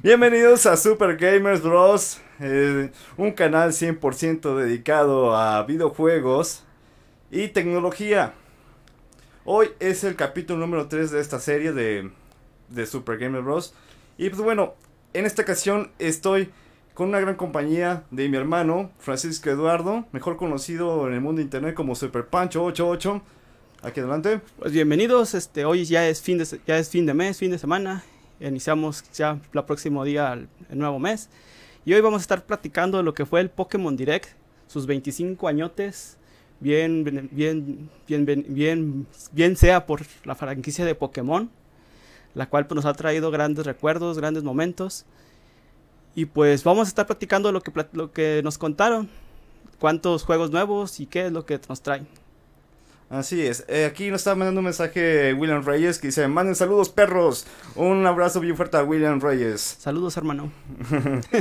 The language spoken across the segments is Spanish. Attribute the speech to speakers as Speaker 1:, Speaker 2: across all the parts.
Speaker 1: Bienvenidos a Super Gamers Bros, eh, un canal 100% dedicado a videojuegos y tecnología. Hoy es el capítulo número 3 de esta serie de, de Super Gamers Bros. Y pues bueno, en esta ocasión estoy con una gran compañía de mi hermano Francisco Eduardo, mejor conocido en el mundo de internet como Super Pancho 88. Aquí adelante.
Speaker 2: Pues bienvenidos, este hoy ya es fin de ya es fin de mes, fin de semana. Iniciamos ya el próximo día el, nuevo mes. Y hoy vamos a estar platicando lo que fue el Pokémon Direct, sus 25 añotes. Bien, bien, bien, bien, bien, bien sea por la franquicia de Pokémon, la cual pues, nos ha traído grandes recuerdos, grandes momentos. Y pues vamos a estar platicando lo que, lo que nos contaron. Cuántos juegos nuevos y qué es lo que nos traen.
Speaker 1: Así es. Eh, aquí nos está mandando un mensaje William Reyes que dice, manden saludos perros. Un abrazo bien fuerte a William Reyes.
Speaker 2: Saludos hermano.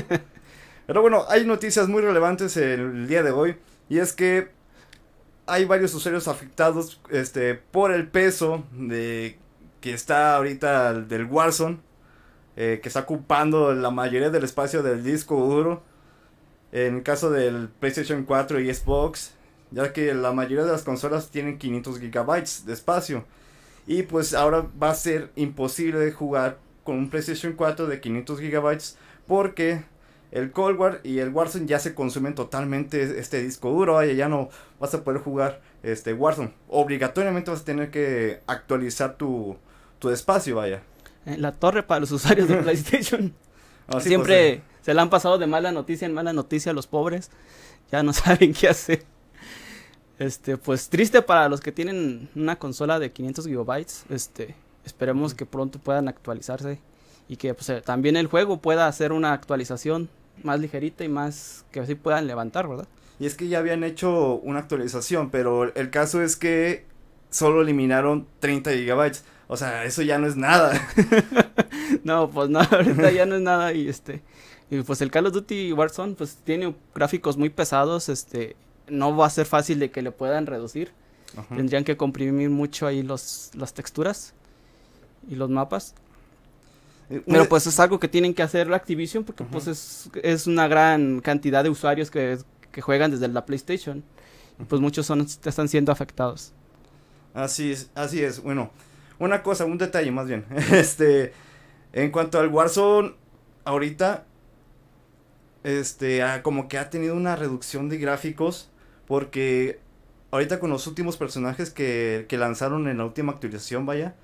Speaker 1: Pero bueno, hay noticias muy relevantes el día de hoy. Y es que hay varios usuarios afectados este, por el peso de que está ahorita del Warzone. Eh, que está ocupando la mayoría del espacio del disco duro. En el caso del PlayStation 4 y Xbox, ya que la mayoría de las consolas tienen 500 gigabytes de espacio. Y pues ahora va a ser imposible jugar con un PlayStation 4 de 500 gigabytes porque el Cold War y el Warzone ya se consumen totalmente este disco duro, ya no vas a poder jugar este Warzone. Obligatoriamente vas a tener que actualizar tu, tu espacio, vaya
Speaker 2: la torre para los usuarios de PlayStation. Ah, Siempre pues, se la han pasado de mala noticia en mala noticia a los pobres. Ya no saben qué hacer. Este, pues triste para los que tienen una consola de 500 gigabytes. Este, esperemos que pronto puedan actualizarse y que pues, eh, también el juego pueda hacer una actualización más ligerita y más que así puedan levantar, ¿verdad?
Speaker 1: Y es que ya habían hecho una actualización, pero el caso es que solo eliminaron 30 gigabytes. O sea, eso ya no es nada.
Speaker 2: no, pues no, ahorita ya no es nada y este y pues el Call of Duty Warzone pues tiene gráficos muy pesados, este no va a ser fácil de que le puedan reducir. Tendrían que comprimir mucho ahí los las texturas y los mapas. Eh, Pero pues es algo que tienen que hacer Activision porque pues es, es una gran cantidad de usuarios que, que juegan desde la PlayStation. Y pues muchos son están siendo afectados.
Speaker 1: Así es, así es. Bueno, una cosa, un detalle más bien. Este, en cuanto al Warzone, ahorita, este, como que ha tenido una reducción de gráficos, porque ahorita con los últimos personajes que, que lanzaron en la última actualización, vaya,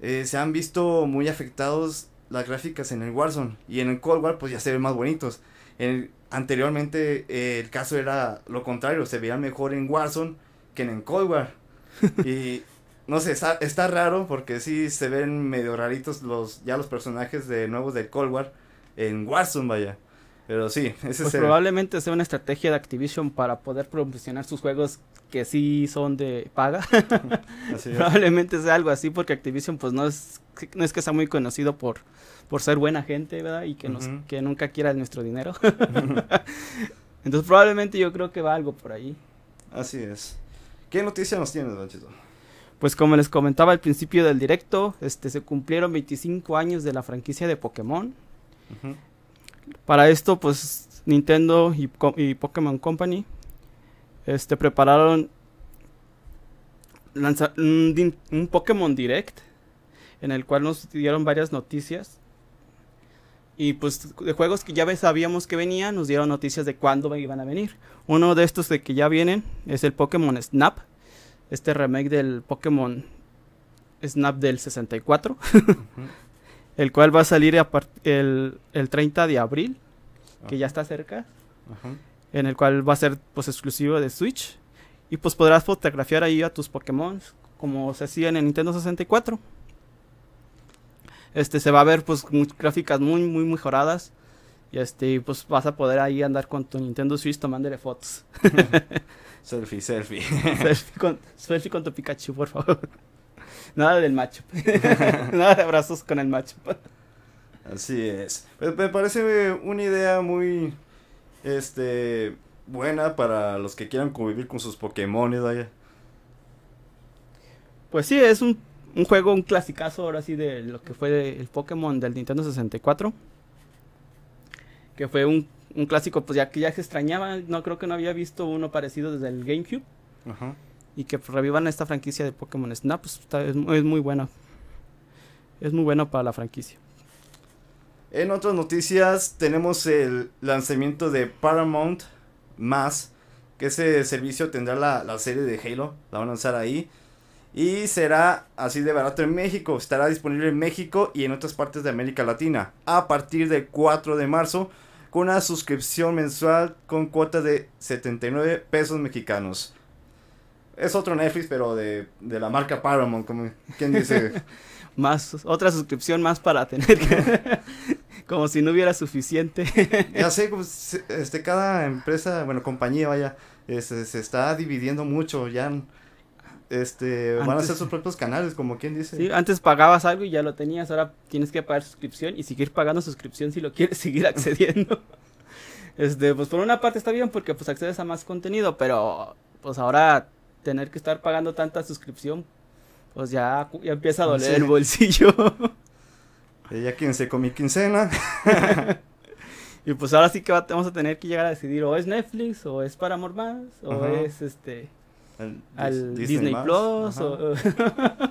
Speaker 1: eh, se han visto muy afectados las gráficas en el Warzone, y en el Cold War, pues ya se ven más bonitos. En anteriormente, eh, el caso era lo contrario, se veían mejor en Warzone que en el Cold War. y no sé, está, raro porque sí se ven medio raritos los ya los personajes de nuevos de Cold War en Warzone, vaya. Pero sí,
Speaker 2: ese pues probablemente sea una estrategia de Activision para poder promocionar sus juegos que sí son de paga. probablemente sea algo así porque Activision pues no es no es que sea muy conocido por por ser buena gente, ¿verdad? Y que nos que nunca quiera nuestro dinero. Entonces probablemente yo creo que va algo por ahí.
Speaker 1: Así es. ¿Qué noticia nos tienes, Ranchito?
Speaker 2: Pues como les comentaba al principio del directo, este se cumplieron 25 años de la franquicia de Pokémon. Para esto, pues Nintendo y, Pokémon Company este prepararon un, un, Pokémon Direct en el cual nos dieron varias noticias. Y pues de juegos que ya sabíamos que venían, nos dieron noticias de cuándo iban a venir. Uno de estos de que ya vienen es el Pokémon Snap, este remake del Pokémon Snap del 64, el cual va a salir el, el 30 de abril, que ya está cerca, en el cual va a ser pues exclusivo de Switch y pues podrás fotografiar ahí a tus Pokémon como se hacían en Nintendo 64 este se va a ver pues gráficas muy muy mejoradas y este pues vas a poder ahí andar con tu Nintendo Switch tomándole fotos.
Speaker 1: selfie, selfie.
Speaker 2: selfie, con, selfie con tu Pikachu, por favor. Nada del macho. Nada de abrazos con el macho.
Speaker 1: Así es. Me, parece una idea muy este buena para los que quieran convivir con sus Pokémon, vaya.
Speaker 2: Pues sí, es un un juego, un clasicazo ahora sí de lo que fue el Pokémon del Nintendo 64. que fue un, un clásico, pues ya que ya se extrañaba, no creo que no había visto uno parecido desde el GameCube.
Speaker 1: Ajá.
Speaker 2: Y que revivan esta franquicia de Pokémon Snap, pues está- es, mu- es muy bueno. Es muy bueno para la franquicia.
Speaker 1: En otras noticias tenemos el lanzamiento de Paramount Más, que ese servicio tendrá la, la serie de Halo, la van a lanzar ahí. Y será así de barato en México, estará disponible en México y en otras partes de América Latina a partir del 4 de marzo con una suscripción mensual con cuota de 79 pesos mexicanos. Es otro Netflix, pero de, de la marca Paramount, como quien dice.
Speaker 2: Más, otra suscripción más para tener que... como si no hubiera suficiente.
Speaker 1: Ya sé, pues, este, cada empresa, bueno, compañía, vaya, este, se está dividiendo mucho, ya, este, van a
Speaker 2: Antes-
Speaker 1: hacer sus propios canales, como quien dice.
Speaker 2: Sí, antes pagabas algo y ya lo tenías, ahora tienes que pagar suscripción y seguir pagando suscripción si lo quieres seguir accediendo. Este, pues por una parte está bien porque pues accedes a más contenido, pero pues ahora tener que estar pagando tanta suscripción, pues ya, ya empieza a doler
Speaker 1: Sí.
Speaker 2: el bolsillo.
Speaker 1: Ya quien se mi quincena.
Speaker 2: y pues ahora sí que va- vamos a tener que llegar a decidir o es Netflix o es Paramount más o
Speaker 1: Ajá.
Speaker 2: es este
Speaker 1: al,
Speaker 2: al
Speaker 1: Dis-
Speaker 2: Disney, Plus o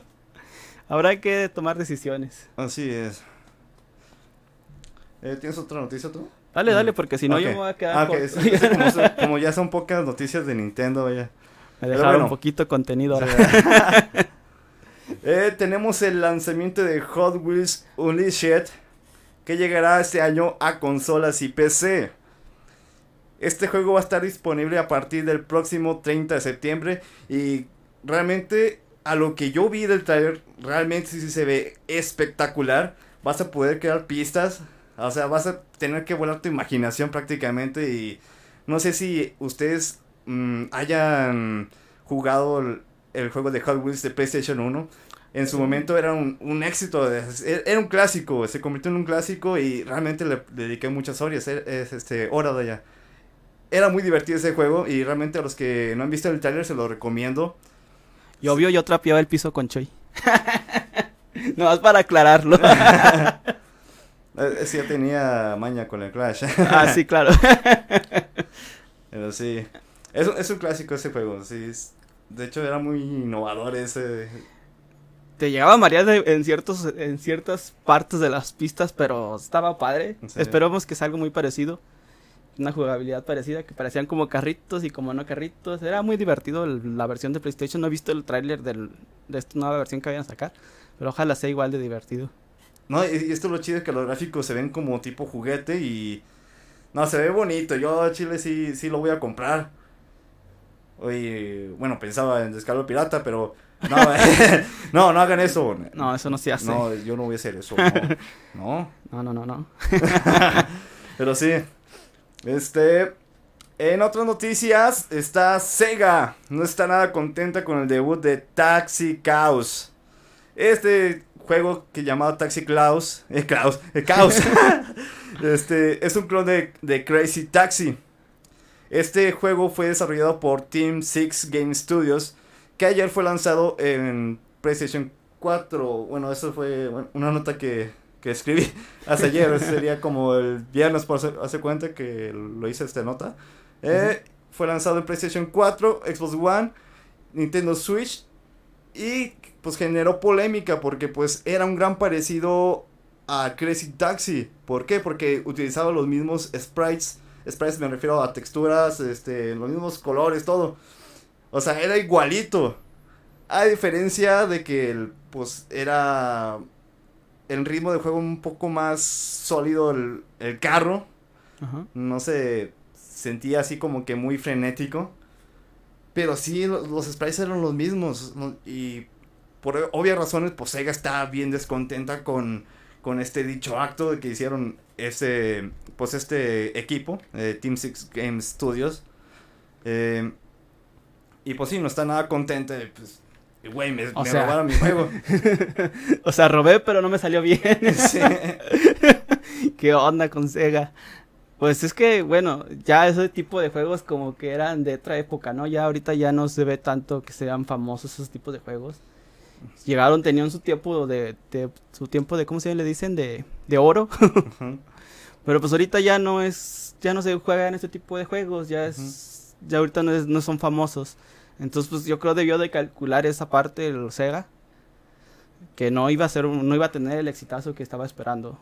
Speaker 2: habrá que tomar decisiones.
Speaker 1: Así es. Eh, ¿Tienes otra noticia tú?
Speaker 2: Dale, dale, porque si no yo me voy a quedar
Speaker 1: Ah, como, como ya son pocas noticias de Nintendo, vaya.
Speaker 2: Me dejaron
Speaker 1: bueno.
Speaker 2: un poquito contenido ahora.
Speaker 1: Eh, tenemos el lanzamiento de Hot Wheels Unleashed que llegará este año a consolas y PC. Este juego va a estar disponible a partir del próximo 30 de septiembre y realmente a lo que yo vi del trailer realmente sí se ve espectacular. Vas a poder crear pistas, o sea, vas a tener que volar tu imaginación prácticamente y no sé si ustedes mm, hayan jugado el, el juego de Hot Wheels de PlayStation 1. En su momento era un, un éxito, es- era un clásico, se convirtió en un clásico y realmente le dediqué muchas horas, es, este, horas de allá. Era muy divertido ese juego y realmente a los que no han visto el trailer se lo recomiendo.
Speaker 2: Y obvio yo trapeaba el piso con Choi. no más para aclararlo.
Speaker 1: Eh, Ese ya tenía maña con el Clash.
Speaker 2: ah, sí, claro.
Speaker 1: Pero sí, es, es un clásico ese juego, sí. es- de hecho era muy innovador ese.
Speaker 2: Te llegaba a marear de- en ciertos en ciertas partes de las pistas, pero estaba padre.
Speaker 1: Sí.
Speaker 2: Esperemos que sea algo muy parecido. Una jugabilidad parecida, que parecían como carritos y como no carritos. Era muy divertido el- la versión de PlayStation. No he visto el tráiler de esta nueva versión que vayan a sacar. Pero ojalá sea igual de divertido.
Speaker 1: No, y, esto lo chido es que los gráficos se ven como tipo juguete y... No, se ve bonito. Yo Chile sí, sí lo voy a comprar. Oye, bueno, pensaba en descargo pirata, pero... No, no, no hagan eso.
Speaker 2: No, eso no se hace.
Speaker 1: No, yo no voy a hacer eso. No, no.
Speaker 2: no, no, no. no.
Speaker 1: Pero sí. Este. En otras noticias está Sega. No está nada contenta con el debut de Taxi Chaos. Este juego que llamado Taxi Klaus. Eh, Klaus. eh, Chaos. este es un clon de, de Crazy Taxi. Este juego fue desarrollado por Team Six Game Studios. Que ayer fue lanzado en PlayStation 4. Bueno, eso fue bueno, una nota que, que escribí hace ayer. Sería como el viernes, por hacer, hace cuenta que lo hice esta nota. Eh, Fue lanzado en PlayStation 4, Xbox One, Nintendo Switch. Y pues generó polémica porque pues era un gran parecido a Crazy Taxi. ¿Por qué? Porque utilizaba los mismos sprites. Sprites me refiero a texturas, este, los mismos colores, todo. O sea, era igualito. A diferencia de que el, pues era el ritmo de juego un poco más sólido el, el carro.
Speaker 2: Ajá.
Speaker 1: No se sentía así como que muy frenético. Pero sí, lo- los sprites eran los mismos. Y por obvias razones, pues Sega está bien descontenta con, con este dicho acto de que hicieron ese, pues este equipo, eh, Team Six Game Studios. Eh, y pues sí, no está nada contenta. de, Pues, güey, me,
Speaker 2: O
Speaker 1: me
Speaker 2: sea.
Speaker 1: robaron mi juego.
Speaker 2: O sea, robé, pero no me salió bien.
Speaker 1: Sí.
Speaker 2: ¿Qué onda con Sega? Pues es que, bueno, ya ese tipo de juegos como que eran de otra época, ¿no? Ya ahorita ya no se ve tanto que sean famosos esos tipos de juegos. Llegaron, tenían su tiempo de, de su tiempo de, ¿cómo se le dicen? De, de oro. Pero pues ahorita ya no es, ya no se juega en este tipo de juegos, ya es, ya ahorita no, es, no son famosos. Entonces pues yo creo debió de calcular esa parte del Sega, que no iba a ser, no iba a tener el exitazo que estaba esperando.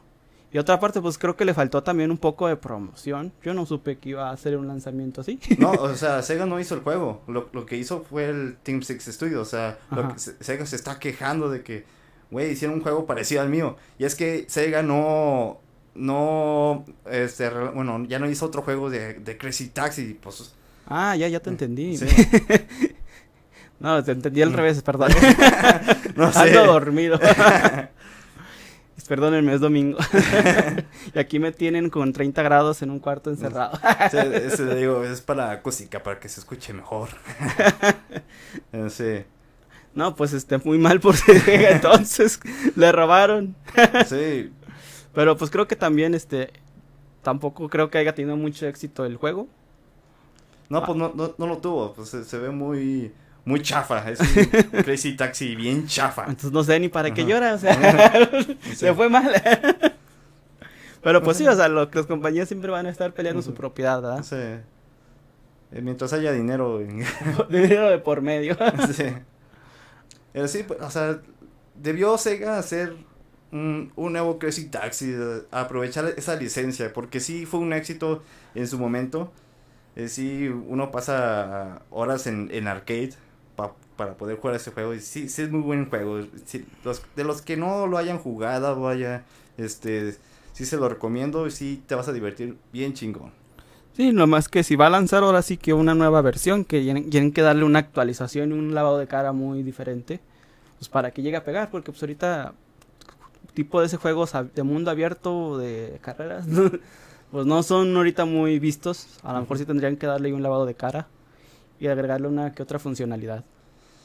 Speaker 2: Y otra parte, pues creo que le faltó también un poco de promoción. Yo no supe que iba a hacer un lanzamiento así.
Speaker 1: No, o sea, Sega no hizo el juego. Lo, lo que hizo fue el Team Six Studio. O sea, lo que Sega se está quejando de que, güey, hicieron un juego parecido al mío. Y es que Sega no, no, este, bueno, ya no hizo otro juego de, de Crazy Taxi. Pues,
Speaker 2: Ah, ya, ya te entendí.
Speaker 1: sí.
Speaker 2: No, te entendí al revés, perdón.
Speaker 1: no sé.
Speaker 2: Ando dormido. Perdónenme, es domingo. y aquí me tienen con 30 grados en un cuarto encerrado.
Speaker 1: Sí, ese, digo, es para acústica, para que se escuche mejor. Eh, sí,
Speaker 2: No, pues esté muy mal por Sega, entonces le robaron.
Speaker 1: sí.
Speaker 2: Pero pues creo que también este tampoco creo que haya tenido mucho éxito el juego.
Speaker 1: No, pues no, no, no lo tuvo, pues se, se ve muy, muy chafa. Es un Crazy Taxi bien chafa.
Speaker 2: Entonces no sé ni para qué llora, o sea,
Speaker 1: Sí.
Speaker 2: le fue mal. Pero pues sí, o sea, lo- las compañías siempre van a estar peleando su propiedad, ¿verdad?
Speaker 1: Sí. Eh, mientras haya dinero.
Speaker 2: Dinero de por medio.
Speaker 1: sí. Pero sí, pues, o sea, debió Sega hacer un, un nuevo Crazy Taxi, eh, aprovechar esa licencia, porque sí fue un éxito en su momento. Eh, sí, uno pasa horas en, en arcade pa- para poder jugar ese juego. Y sí, sí es muy buen juego. De los que no lo hayan jugado, vaya, este, sí se lo recomiendo y sí te vas a divertir bien chingón.
Speaker 2: Sí, nomás que si va a lanzar ahora sí que una nueva versión, que tienen, que darle una actualización y un lavado de cara muy diferente, pues para que llegue a pegar, porque pues ahorita tipo de ese juego de mundo abierto de carreras, pues no son ahorita muy vistos, a lo mejor sí tendrían que darle un lavado de cara y agregarle una que otra funcionalidad.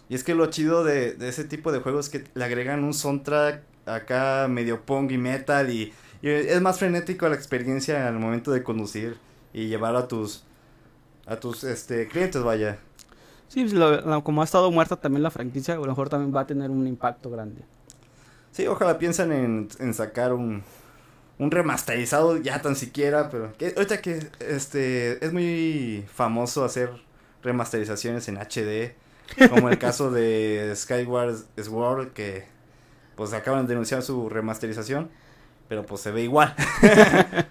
Speaker 1: Y es que lo chido de, de ese tipo de juegos es que le agregan un soundtrack acá medio punk y metal y, y es más frenético la experiencia al momento de conducir y llevar a tus a tus este clientes vaya.
Speaker 2: Sí, pues, lo- lo- como ha estado muerta también la franquicia, a lo mejor también va a tener un impacto grande.
Speaker 1: Sí, ojalá piensan en, en sacar un un remasterizado ya tan siquiera, pero que ahorita que este es muy famoso hacer remasterizaciones en HD, como el caso de Skyward Sword que pues acaban de denunciar su remasterización, pero pues se ve igual.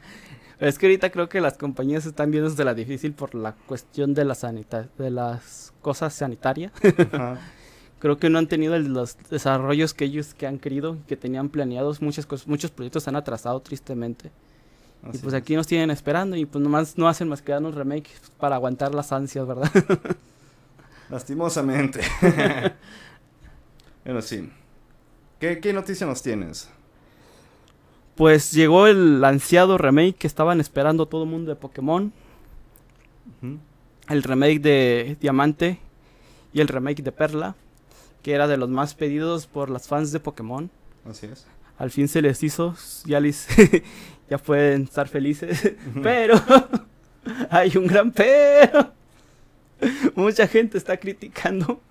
Speaker 2: Es que ahorita creo que las compañías están viendo desde la difícil por la cuestión de la sanita de las cosas sanitarias.
Speaker 1: Ajá.
Speaker 2: creo que no han tenido los desarrollos que ellos que han querido, que tenían planeados, muchas cosas, muchos proyectos se han atrasado tristemente. Y pues
Speaker 1: es.
Speaker 2: aquí nos tienen esperando y pues nomás no hacen más que darnos remake para aguantar las ansias, ¿verdad?
Speaker 1: Lastimosamente. bueno, sí. ¿Qué, ¿Qué noticia nos tienes?
Speaker 2: pues llegó el ansiado remake que estaban esperando todo el mundo de Pokémon, el remake de Diamante y el remake de Perla, que era de los más pedidos por las fans de Pokémon.
Speaker 1: Así es.
Speaker 2: Al fin se les hizo, ya les ya pueden estar felices, pero hay un gran pero. Mucha gente está criticando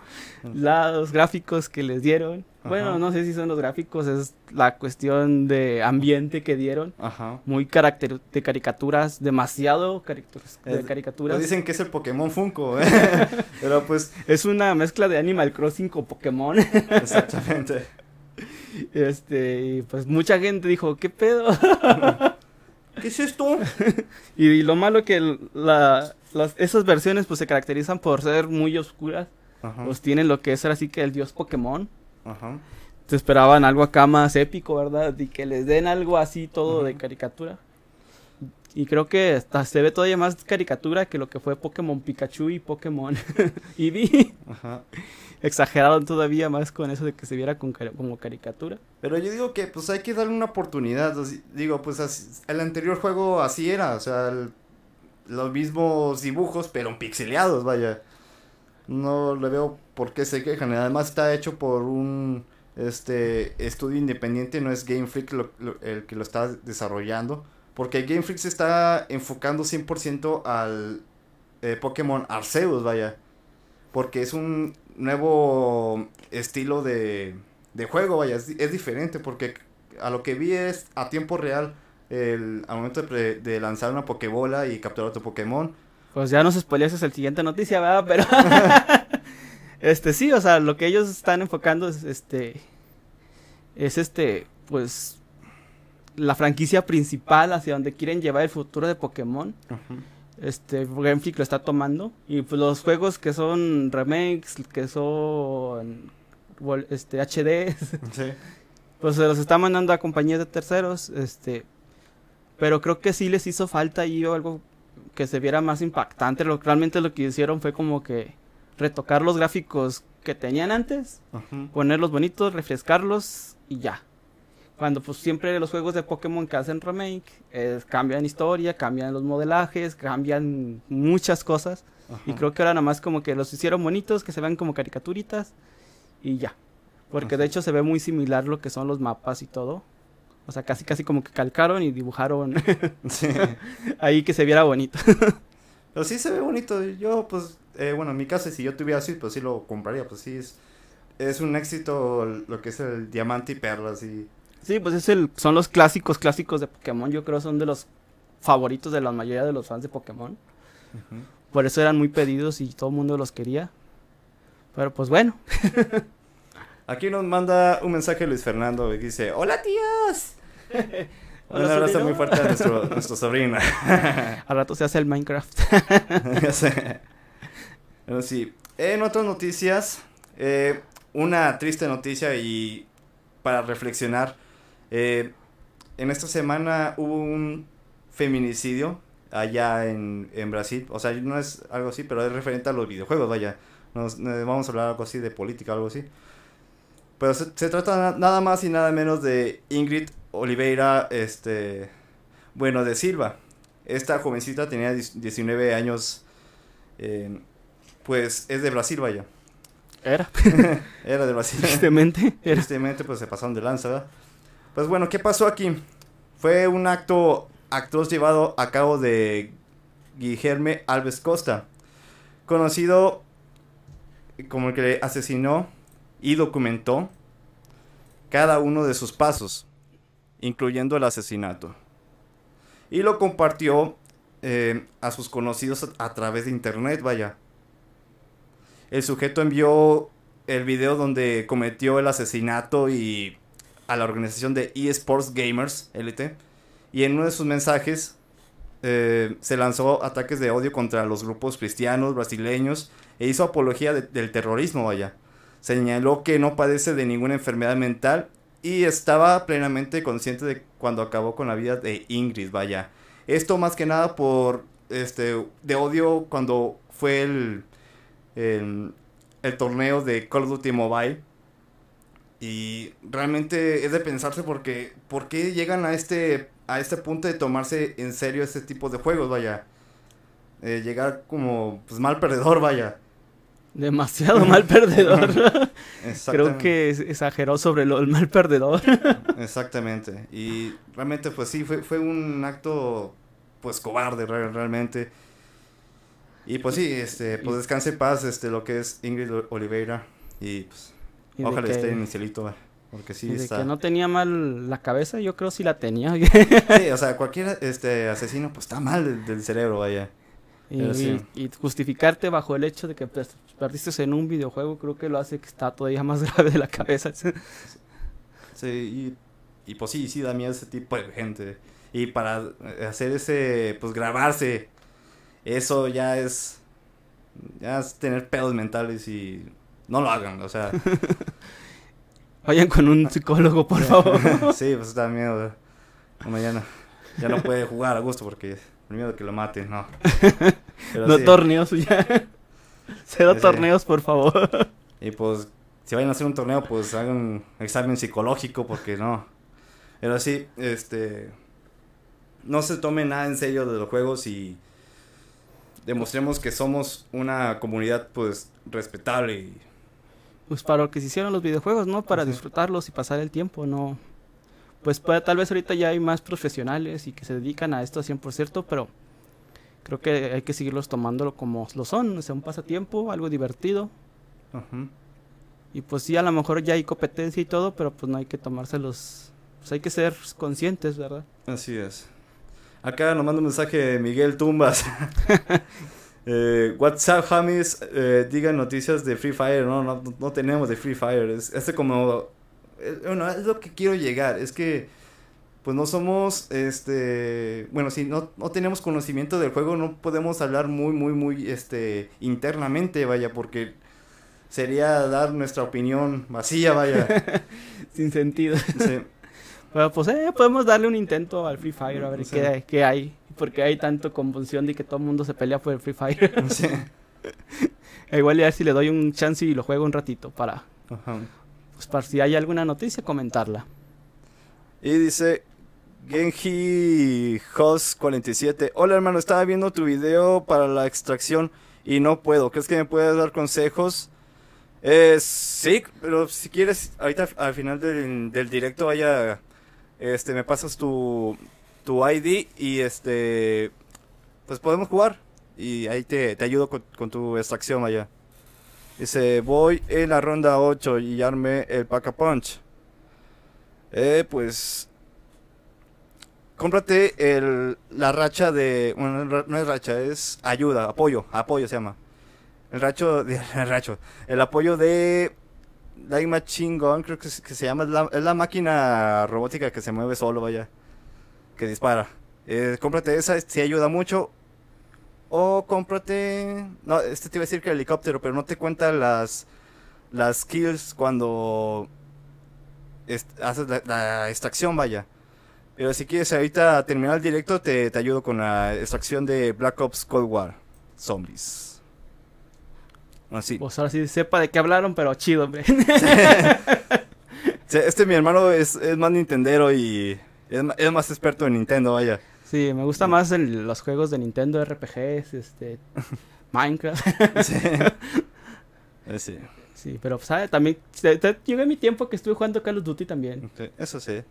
Speaker 2: los gráficos que les dieron. Bueno,
Speaker 1: Ajá.
Speaker 2: no sé si son los gráficos, es la cuestión de ambiente que dieron.
Speaker 1: Ajá.
Speaker 2: Muy caracter de caricaturas, demasiado caricaturas, de caricaturas.
Speaker 1: Pues dicen que es el Pokémon Funko, ¿eh? pero pues
Speaker 2: Es una mezcla de Animal Crossing con Pokémon.
Speaker 1: exactamente.
Speaker 2: Este, y pues mucha gente dijo, ¿qué pedo?
Speaker 1: ¿Qué es esto?
Speaker 2: Y, lo malo que la, las, esas versiones pues se caracterizan por ser muy oscuras.
Speaker 1: Ajá.
Speaker 2: Pues tienen lo que es así que el dios Pokémon.
Speaker 1: Ajá.
Speaker 2: Se esperaban algo acá más épico, ¿verdad? Y que les den algo así todo de caricatura. Y creo que hasta se ve todavía más caricatura que lo que fue Pokémon Pikachu y Pokémon Eevee.
Speaker 1: Ajá.
Speaker 2: Exageraron todavía más con eso de que se viera con como caricatura.
Speaker 1: Pero yo digo que pues hay que darle una oportunidad. así- digo, pues así- el anterior juego así era, o sea, el- los mismos dibujos, pero pixeleados, vaya. No le veo por qué se quejan. Además está hecho por un este estudio independiente, no es Game Freak lo- lo- el que lo está desarrollando. Porque Game Freak se está enfocando 100% al eh, Pokémon Arceus, vaya. Porque es un nuevo estilo de, de juego, vaya. Es, di- es diferente porque a lo que vi es a tiempo real el, al momento de, de lanzar una Pokébola y capturar otro Pokémon.
Speaker 2: Pues ya nos spoileaste el siguiente noticia, ¿verdad? Pero este sí, o sea, lo que ellos están enfocando es este es este pues la franquicia principal hacia donde quieren llevar el futuro de Pokémon. Este Game Freak lo está tomando y pues los juegos que son remakes, que son este HD,
Speaker 1: Sí.
Speaker 2: pues se los está mandando a compañías de terceros, este pero creo que sí les hizo falta ahí algo que se viera más impactante. Lo, realmente lo que hicieron fue como que retocar los gráficos que tenían antes, ponerlos bonitos, refrescarlos y ya. Cuando pues siempre los juegos de Pokémon que hacen remake eh, cambian historia, cambian los modelajes, cambian muchas cosas. Y creo que ahora nada más como que los hicieron bonitos, que se vean como caricaturitas y ya. Porque de hecho se ve muy similar lo que son los mapas y todo. O sea, casi casi como que calcaron y dibujaron
Speaker 1: Sí.
Speaker 2: ahí que se viera bonito.
Speaker 1: Pero sí se ve bonito. Yo, pues, eh, bueno, en mi caso, si yo tuviera así, pues sí lo compraría. Pues sí, es, es un éxito lo que es el diamante y perlas. Y,
Speaker 2: Sí, pues es el, son los clásicos clásicos de Pokémon. Yo creo son de los favoritos de la mayoría de los fans de Pokémon. Por eso eran muy pedidos y todo el mundo los quería. Pero pues bueno.
Speaker 1: Aquí nos manda un mensaje Luis Fernando y dice: ¡Hola, tíos! un abrazo
Speaker 2: sobrino.
Speaker 1: muy fuerte a nuestro, nuestro sobrino.
Speaker 2: Al rato se hace el Minecraft.
Speaker 1: Ya sé. Pero sí. En otras noticias, eh, una triste noticia y para reflexionar. Eh, en esta semana hubo un feminicidio allá en, en Brasil. O sea, no es algo así, pero es referente a los videojuegos, vaya. Nos, eh, vamos a hablar algo así de política, algo así. Pero se, se trata na- nada más y nada menos de Ingrid Oliveira, este, bueno, de Silva. Esta jovencita tenía 10 19 años, eh, pues es de Brasil, vaya.
Speaker 2: Era,
Speaker 1: Era de Brasil.
Speaker 2: tristemente.
Speaker 1: Tristemente, pues se pasaron de lanza, ¿verdad? Pues bueno, ¿qué pasó aquí? Fue un acto atroz llevado a cabo de Guilherme Alves Costa, conocido como el que asesinó y documentó cada uno de sus pasos, incluyendo el asesinato. Y lo compartió eh, a sus conocidos a través de internet, vaya. El sujeto envió el video donde cometió el asesinato y a la organización de eSports Gamers Elite. Y en uno de sus mensajes eh, se lanzó ataques de odio contra los grupos cristianos brasileños e hizo apología de- del terrorismo, vaya. Señaló que no padece de ninguna enfermedad mental y estaba plenamente consciente de cuando acabó con la vida de Ingrid, vaya. Esto más que nada por este de odio cuando fue el el, el torneo de Call of Duty Mobile. Y realmente es de pensarse porque ¿por qué llegan a este a este punto de tomarse en serio este tipo de juegos, vaya? Eh, llegar como pues mal perdedor, vaya.
Speaker 2: Demasiado mal perdedor. Creo que exageró sobre lo el mal perdedor.
Speaker 1: Exactamente. Y realmente, pues sí, fue, fue un acto, pues cobarde re- realmente. Y pues sí, este, pues descanse en paz, este, lo que es Ingrid Oliveira. Y pues,
Speaker 2: Y
Speaker 1: ojalá esté en el cielito, va, porque sí
Speaker 2: de
Speaker 1: está.
Speaker 2: que no tenía mal la cabeza, yo creo sí la tenía.
Speaker 1: Sí, o sea, cualquier este asesino, pues está mal del, del cerebro, vaya.
Speaker 2: y, justificarte bajo el hecho de que perdiste en un videojuego, creo que lo hace que está todavía más grave de la cabeza.
Speaker 1: Sí, y, y pues sí, sí da miedo ese tipo de gente. Y para hacer ese, pues grabarse, eso ya es, ya es tener pedos mentales y no lo hagan, o sea.
Speaker 2: Vayan con un psicólogo, por favor.
Speaker 1: sí, pues da miedo. Uno ya no, ya no puede jugar a gusto porque el miedo de que lo maten, no. Pero
Speaker 2: no
Speaker 1: sí,
Speaker 2: torneos ya. Cero
Speaker 1: Sí,
Speaker 2: torneos, por favor.
Speaker 1: Y pues, si vayan a hacer un torneo, pues hagan un examen psicológico porque no. Pero sí, este. No se tomen nada en serio de los juegos y demostremos que somos una comunidad, pues, respetable. Y,
Speaker 2: Pues para lo que se hicieron los videojuegos, ¿no? Para disfrutarlos y pasar el tiempo, ¿no? Pues tal vez ahorita ya hay más profesionales y que se dedican a esto a 100%, pero creo que hay que seguirlos tomándolo como lo son, o sea, un pasatiempo, algo divertido. Y pues sí, a lo mejor ya hay competencia y todo, pero pues no hay que tomárselos pues hay que ser conscientes, ¿verdad?
Speaker 1: Así es. Acá nos manda un mensaje Miguel Tumbas. eh, WhatsApp, James, eh, digan noticias de Free Fire. No, no, no tenemos de Free Fire. Es, este como... eh, bueno, es lo que quiero llegar. Es que pues no somos, este, bueno, si no, no tenemos conocimiento del juego, no podemos hablar muy, muy, muy, este, internamente, vaya, porque sería dar nuestra opinión vacía, vaya.
Speaker 2: Sin sentido.
Speaker 1: Sí.
Speaker 2: Pero pues eh, podemos darle un intento al Free Fire a ver
Speaker 1: Sí.
Speaker 2: qué, qué hay. Porque hay tanto convulsión de que todo el mundo se pelea por el Free Fire.
Speaker 1: Sí.
Speaker 2: Igual a ver si le doy un chance y lo juego un ratito para,
Speaker 1: Ajá.
Speaker 2: pues, para si hay alguna noticia comentarla.
Speaker 1: Y dice Genji Host 47. Hola hermano, estaba viendo tu video para la extracción y no puedo. ¿Crees que me puedes dar consejos? Eh, sí, pero si quieres, ahorita al final del, del directo vaya, este, me pasas tu, tu ID y este, pues podemos jugar. Y ahí te, te ayudo con, tu extracción vaya. Dice, voy en la ronda 8 y arme el Pack a Punch. Eh, pues cómprate el, la racha de. Bueno, no es racha, es ayuda, apoyo, apoyo se llama. El racho, de, el racho, el apoyo de Light Machine Gun, creo que se llama, es la, es la máquina robótica que se mueve solo, vaya, que dispara. Eh, cómprate esa, si ayuda mucho. O cómprate, no, este te iba a decir que el helicóptero, pero no te cuenta las, las kills cuando haces la, la extracción, vaya. Pero si quieres ahorita terminar el directo, te, te ayudo con la extracción de Black Ops Cold War Zombies. Así.
Speaker 2: Pues ahora sí sepa de qué hablaron, pero chido, hombre.
Speaker 1: Este mi hermano es, es más nintendero y es, es más experto en Nintendo, vaya.
Speaker 2: Sí, me gusta más el- los juegos de Nintendo, RPGs, este, Minecraft.
Speaker 1: Sí. Sí.
Speaker 2: Sí, pero ¿sabes? También te- te- llegué mi tiempo que estuve jugando Call of Duty también.
Speaker 1: Eso sí.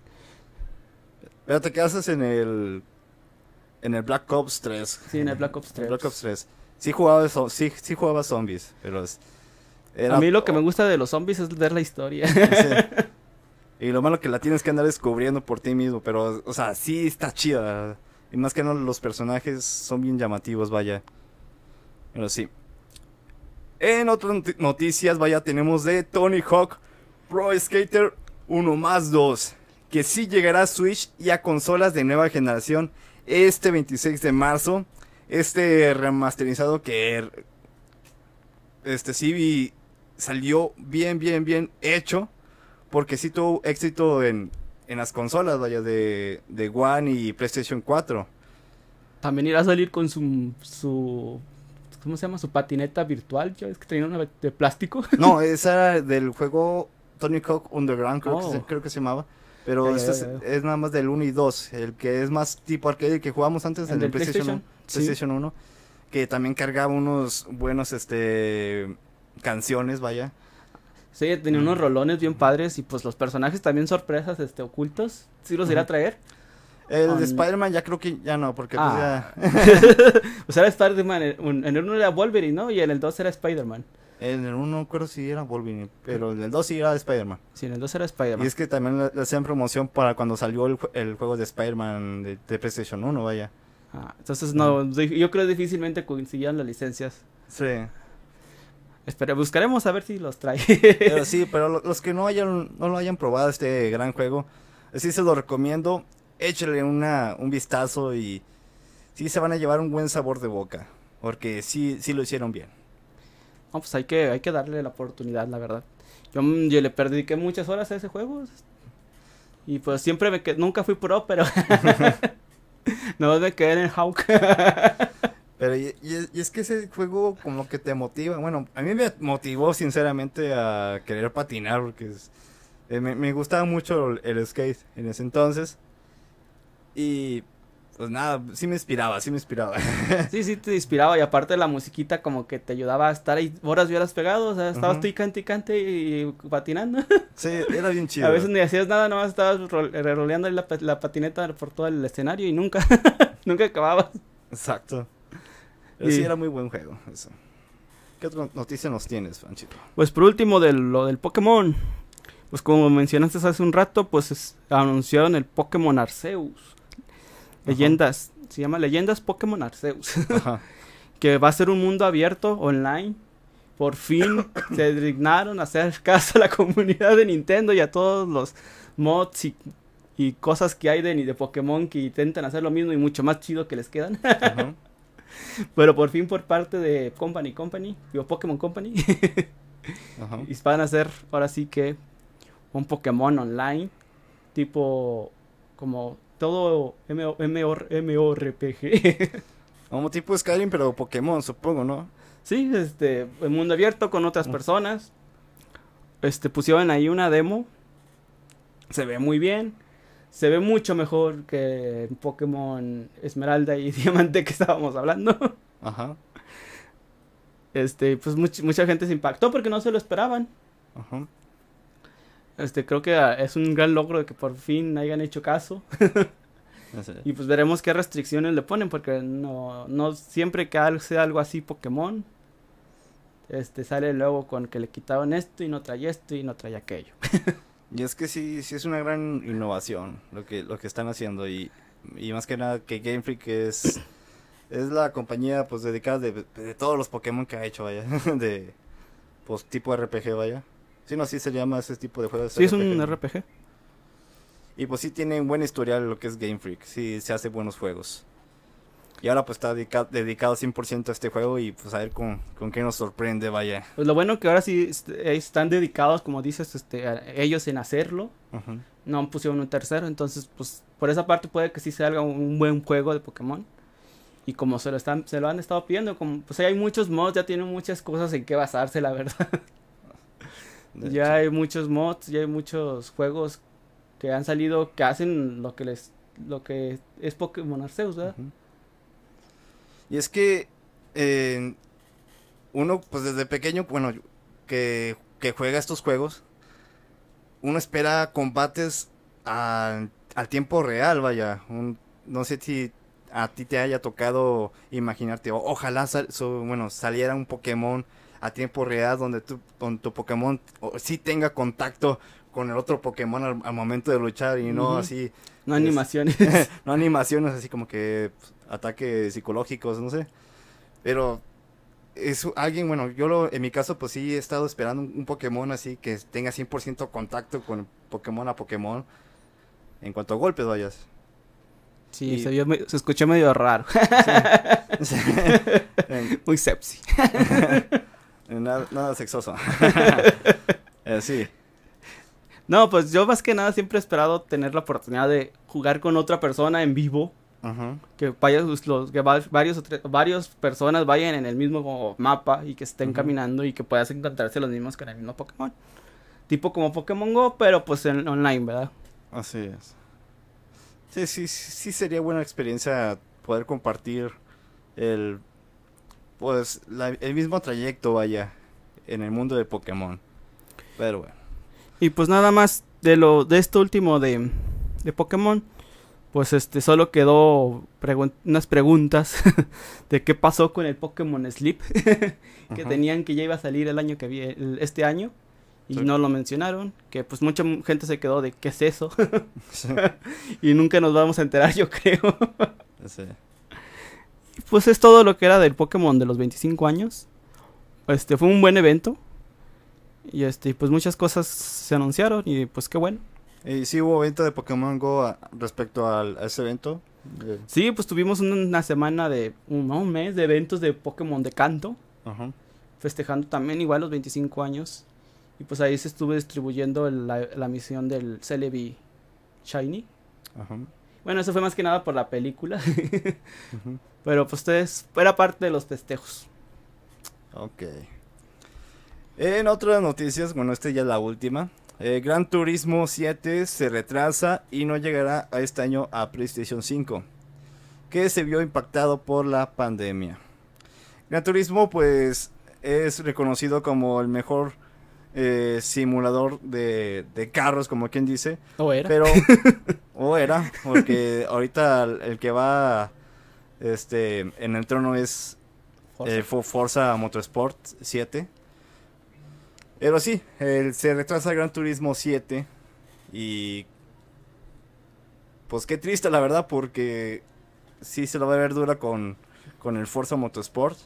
Speaker 1: Pero te quedas en el en el Black Ops 3.
Speaker 2: Sí, en el Black Ops 3.
Speaker 1: Black Ops 3. Sí jugaba, zo- sí, sí jugaba zombies, pero es- era-
Speaker 2: A mí lo que me gusta de los zombies es ver la historia.
Speaker 1: Sí. Y lo malo que la tienes que andar descubriendo por ti mismo, pero, o sea, sí está chida. Y más que no, los personajes son bien llamativos, vaya. Pero sí. En otras noti- noticias, vaya, tenemos de Tony Hawk Pro Skater 1 más 2. Que sí llegará a Switch y a consolas de nueva generación este 26 de marzo. Este remasterizado que este sí salió bien, bien, bien hecho. Porque sí tuvo éxito en, en las consolas, vaya, de, de One y PlayStation 4.
Speaker 2: También irá a salir con su, su ¿cómo se llama? Su patineta virtual, ya es que tenía una de plástico.
Speaker 1: No, esa era del juego Tony Hawk Underground, creo, que,
Speaker 2: Oh.
Speaker 1: se, creo que se llamaba. Pero este es, es nada más del 1 y 2. El que es más tipo arcade, el que jugamos antes en el PlayStation,
Speaker 2: PlayStation, sí.
Speaker 1: PlayStation 1. Que también cargaba unos buenos, este, canciones, vaya.
Speaker 2: Sí, tenía unos rolones bien padres y pues los personajes también sorpresas, este, ocultos. Sí los irá a traer.
Speaker 1: El
Speaker 2: On-
Speaker 1: de Spider-Man ya creo que ya no, porque
Speaker 2: Ah.
Speaker 1: pues ya...
Speaker 2: O sea, era Spider-Man, en el uno era Wolverine, ¿no? Y en el 2 era Spider-Man.
Speaker 1: En el 1 no recuerdo si era Wolverine, pero en el 2 sí era Spider-Man.
Speaker 2: Sí, en el 2 era
Speaker 1: Y
Speaker 2: Spider-Man.
Speaker 1: es que también le, hacían promoción para cuando salió el, jue- el juego de Spider-Man de, de PlayStation 1, vaya.
Speaker 2: Ah, entonces, no, di- yo creo difícilmente consiguieran las licencias.
Speaker 1: Sí.
Speaker 2: Espera, buscaremos a ver si los trae.
Speaker 1: Pero sí, pero lo- los que no hayan no lo hayan probado este gran juego, sí se lo recomiendo. Échale una, un vistazo y sí se van a llevar un buen sabor de boca. Porque sí, sí lo hicieron bien.
Speaker 2: No, pues hay que, hay que darle la oportunidad, la verdad. Yo, mm, yo le perdí que muchas horas a ese juego. Y pues siempre me quedé, nunca fui pro, pero no me quedé en el Hawk.
Speaker 1: Pero y, y es- y es que ese juego como que te motiva. Bueno, a mí me motivó sinceramente a querer patinar porque es- eh, me, me gustaba mucho el, el skate en ese entonces. Y pues nada, sí me inspiraba, sí me inspiraba.
Speaker 2: sí, sí, te inspiraba y aparte la musiquita como que te ayudaba a estar ahí horas y horas pegado. O sea, estabas
Speaker 1: Ujú.
Speaker 2: tú y cante y cante y patinando.
Speaker 1: sí, era bien chido.
Speaker 2: A veces ni hacías nada, nomás estabas ro- reroleando ahí la, la patineta por todo el escenario y nunca, nunca acababas.
Speaker 1: Exacto. Pero
Speaker 2: Y-
Speaker 1: sí era muy buen juego eso. ¿Qué otra noticia nos tienes, Panchito?
Speaker 2: Pues por último, de lo del Pokémon. pues como mencionaste hace un rato, pues es- anunciaron el Pokémon Arceus. Leyendas, se llama Leyendas Pokémon Arceus,
Speaker 1: Ajá.
Speaker 2: que va a ser un mundo abierto online. Por fin se dignaron a hacer caso a la comunidad de Nintendo y a todos los mods y, y cosas que hay de, de Pokémon que intentan hacer lo mismo y mucho más chido que les quedan.
Speaker 1: Ajá.
Speaker 2: Pero por fin por parte de Company Company, digo Pokémon Company,
Speaker 1: Ajá.
Speaker 2: y van a hacer ahora sí que un Pokémon online, tipo como todo MO, MO, MORPG.
Speaker 1: Como tipo Skyrim, pero Pokémon, supongo, ¿no?
Speaker 2: sí, este, el mundo abierto con otras
Speaker 1: Mm.
Speaker 2: personas. Este, pusieron ahí una demo. Se ve muy bien. Se ve mucho mejor que en Pokémon Esmeralda y Diamante que estábamos hablando.
Speaker 1: Ajá.
Speaker 2: Este, pues much- mucha gente se impactó porque no se lo esperaban.
Speaker 1: Ajá.
Speaker 2: Este, creo que ah, es un gran logro de que por fin hayan hecho caso. Y pues veremos qué restricciones le ponen, porque no, no siempre que sea algo así Pokémon, este sale luego con que le quitaron esto y no trae esto y no trae aquello.
Speaker 1: Y es que sí, sí es una gran innovación lo que, lo que están haciendo y, y más que nada que Game Freak es, es la compañía pues dedicada de, de todos los Pokémon que ha hecho, vaya, de pues tipo RPG, vaya. Sí, no, sí se llama ese tipo de juegos.
Speaker 2: Sí, es un RPG.
Speaker 1: Y pues sí tiene un buen historial lo que es Game Freak, sí se hace buenos juegos. Y ahora pues está dedica- dedicado 100% a este juego y pues a ver con, con qué nos sorprende, vaya.
Speaker 2: Pues lo bueno que ahora sí est- están dedicados, como dices, este, a- ellos en hacerlo.
Speaker 1: Ujú.
Speaker 2: No pusieron un tercero, entonces pues por esa parte puede que sí se haga un, buen juego de Pokémon. Y como se lo están, se lo han estado pidiendo, como pues hay muchos mods, ya tienen muchas cosas en que basarse, la verdad. Ya hay muchos mods, ya hay muchos juegos que han salido que hacen lo que les lo que es Pokémon Arceus, ¿verdad?
Speaker 1: Y es que eh, uno, pues desde pequeño, bueno, que, que juega estos juegos, uno espera combates al, al tiempo real, vaya. Un- no sé si a ti te haya tocado imaginarte, o- ojalá sal- so- bueno, saliera un Pokémon a tiempo real donde tu, donde tu Pokémon o, sí tenga contacto con el otro Pokémon al, al momento de luchar y no así
Speaker 2: No
Speaker 1: Es-
Speaker 2: animaciones.
Speaker 1: no animaciones así como que pues, ataques psicológicos, no sé. Pero es alguien, bueno, yo lo, en mi caso pues sí he estado esperando un, un Pokémon así que tenga 100% contacto con Pokémon a Pokémon en cuanto a golpes, vayas.
Speaker 2: sí,
Speaker 1: y-
Speaker 2: se, vio me- se escuchó medio raro, muy sepsi.
Speaker 1: nada sexoso. Eh, sí.
Speaker 2: No, pues yo más que nada siempre he esperado tener la oportunidad de jugar con otra persona en vivo, Que varios los que va- varios varias personas vayan en el mismo mapa y que estén caminando y que puedas encontrarse los mismos con el mismo Pokémon. Tipo como Pokémon Go, pero pues en online, ¿verdad?
Speaker 1: Así es. Sí, sí, sí, sí sería buena experiencia poder compartir el, pues, la- el mismo trayecto, vaya, en el mundo de Pokémon. Pero bueno.
Speaker 2: Y pues nada más de lo de esto último de, de Pokémon, pues este solo quedó pregun- unas preguntas de qué pasó con el Pokémon Sleep que tenían que ya iba a salir el año que viene este año y
Speaker 1: Sí.
Speaker 2: no lo mencionaron, que pues mucha gente se quedó de qué es eso
Speaker 1: Sí,
Speaker 2: y nunca nos vamos a enterar, yo creo.
Speaker 1: sí.
Speaker 2: Pues es todo lo que era del Pokémon de los 25 años. Este fue un buen evento. Y este, pues muchas cosas se anunciaron y pues qué bueno.
Speaker 1: Y sí hubo evento de Pokémon Go a- respecto al, a ese evento. Eh,
Speaker 2: Sí, pues tuvimos un- una semana de un, mes de eventos de Pokémon de canto,
Speaker 1: Ajá.
Speaker 2: festejando también igual los 25 años. Y pues ahí se estuvo distribuyendo el- la, la misión del Celebi Shiny.
Speaker 1: Ajá.
Speaker 2: Bueno, eso fue más que nada por la película,
Speaker 1: ujú.
Speaker 2: pero pues ustedes, era parte de los festejos.
Speaker 1: Ok. En otras noticias, bueno, esta ya es la última. Eh, Gran Turismo 7 se retrasa y no llegará a este año a PlayStation 5, que se vio impactado por la pandemia. Gran Turismo, pues, es reconocido como el mejor eh, simulador de, de carros, como quien dice.
Speaker 2: ¿O era?
Speaker 1: Pero, o era, porque ahorita el, el que va este, en el trono es
Speaker 2: Forza.
Speaker 1: eh, Forza Motorsport 7. Pero sí, el- se retrasa Gran Turismo 7 y pues qué triste la verdad porque sí se lo va a ver dura con, con el Forza Motorsport.